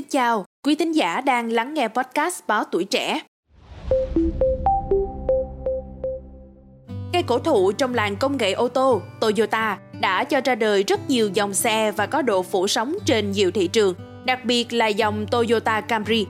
Xin chào, quý thính giả đang lắng nghe podcast Báo Tuổi Trẻ. Cây cổ thụ trong làng công nghệ ô tô Toyota đã cho ra đời rất nhiều dòng xe và có độ phủ sóng trên nhiều thị trường, đặc biệt là dòng Toyota Camry.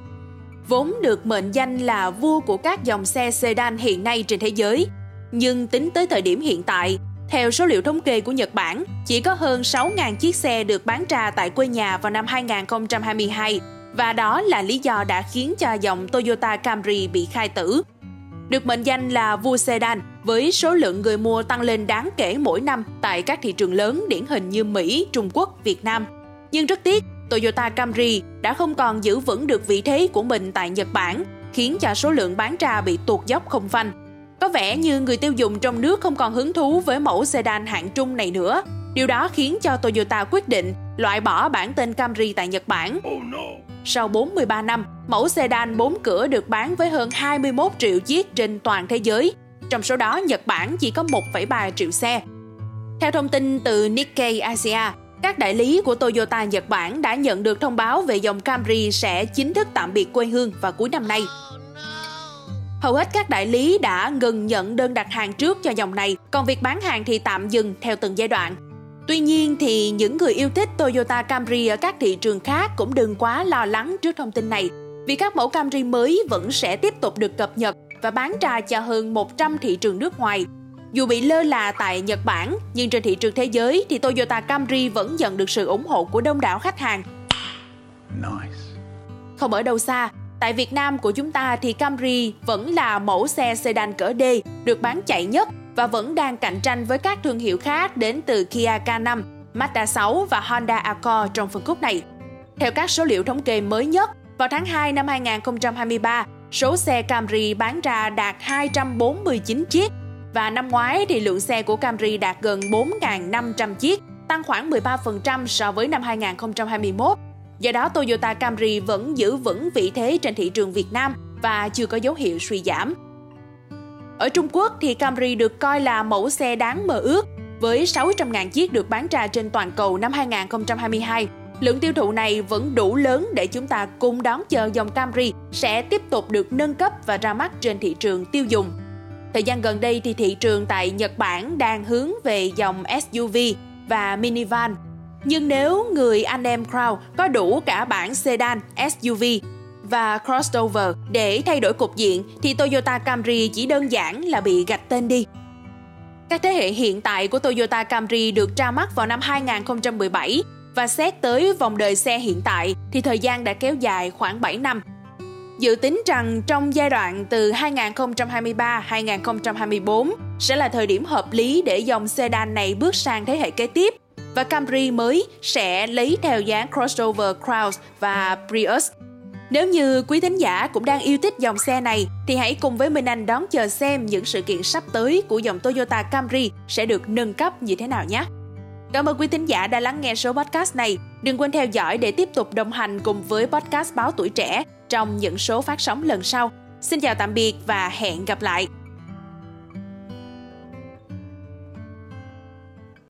Vốn được mệnh danh là vua của các dòng xe sedan hiện nay trên thế giới. Nhưng tính tới thời điểm hiện tại, theo số liệu thống kê của Nhật Bản, chỉ có hơn 6.000 chiếc xe được bán ra tại quê nhà vào năm 2022 và đó là lý do đã khiến cho dòng Toyota Camry bị khai tử. Được mệnh danh là vua sedan với số lượng người mua tăng lên đáng kể mỗi năm tại các thị trường lớn điển hình như Mỹ, Trung Quốc, Việt Nam. Nhưng rất tiếc, Toyota Camry đã không còn giữ vững được vị thế của mình tại Nhật Bản, khiến cho số lượng bán ra bị tuột dốc không phanh. Có vẻ như người tiêu dùng trong nước không còn hứng thú với mẫu sedan hạng trung này nữa. Điều đó khiến cho Toyota quyết định loại bỏ bản tên Camry tại Nhật Bản. Oh no. Sau 43 năm, mẫu sedan 4 cửa được bán với hơn 21 triệu chiếc trên toàn thế giới. Trong số đó, Nhật Bản chỉ có 1,3 triệu xe. Theo thông tin từ Nikkei Asia, các đại lý của Toyota Nhật Bản đã nhận được thông báo về dòng Camry sẽ chính thức tạm biệt quê hương vào cuối năm nay. Hầu hết các đại lý đã ngừng nhận đơn đặt hàng trước cho dòng này, còn việc bán hàng thì tạm dừng theo từng giai đoạn. Tuy nhiên thì những người yêu thích Toyota Camry ở các thị trường khác cũng đừng quá lo lắng trước thông tin này, vì các mẫu Camry mới vẫn sẽ tiếp tục được cập nhật và bán ra cho hơn 100 thị trường nước ngoài. Dù bị lơ là tại Nhật Bản, nhưng trên thị trường thế giới thì Toyota Camry vẫn nhận được sự ủng hộ của đông đảo khách hàng. Nice. Không ở đâu xa, Tại Việt Nam của chúng ta thì Camry vẫn là mẫu xe sedan cỡ D được bán chạy nhất và vẫn đang cạnh tranh với các thương hiệu khác đến từ Kia K5, Mazda 6 và Honda Accord trong phân khúc này. Theo các số liệu thống kê mới nhất, vào tháng 2 năm 2023, số xe Camry bán ra đạt 249 chiếc và năm ngoái thì lượng xe của Camry đạt gần 4.500 chiếc, tăng khoảng 13% so với năm 2021 Do đó, Toyota Camry vẫn giữ vững vị thế trên thị trường Việt Nam và chưa có dấu hiệu suy giảm. Ở Trung Quốc thì Camry được coi là mẫu xe đáng mơ ước với 600.000 chiếc được bán ra trên toàn cầu năm 2022. Lượng tiêu thụ này vẫn đủ lớn để chúng ta cùng đón chờ dòng Camry sẽ tiếp tục được nâng cấp và ra mắt trên thị trường tiêu dùng. Thời gian gần đây thì thị trường tại Nhật Bản đang hướng về dòng SUV và minivan nhưng nếu người anh em Crown có đủ cả bản sedan, SUV và crossover để thay đổi cục diện thì Toyota Camry chỉ đơn giản là bị gạch tên đi. Các thế hệ hiện tại của Toyota Camry được ra mắt vào năm 2017 và xét tới vòng đời xe hiện tại thì thời gian đã kéo dài khoảng 7 năm. Dự tính rằng trong giai đoạn từ 2023-2024 sẽ là thời điểm hợp lý để dòng sedan này bước sang thế hệ kế tiếp và Camry mới sẽ lấy theo dáng crossover Crown và Prius. Nếu như quý thính giả cũng đang yêu thích dòng xe này, thì hãy cùng với Minh Anh đón chờ xem những sự kiện sắp tới của dòng Toyota Camry sẽ được nâng cấp như thế nào nhé. Cảm ơn quý thính giả đã lắng nghe số podcast này. Đừng quên theo dõi để tiếp tục đồng hành cùng với podcast Báo Tuổi Trẻ trong những số phát sóng lần sau. Xin chào tạm biệt và hẹn gặp lại!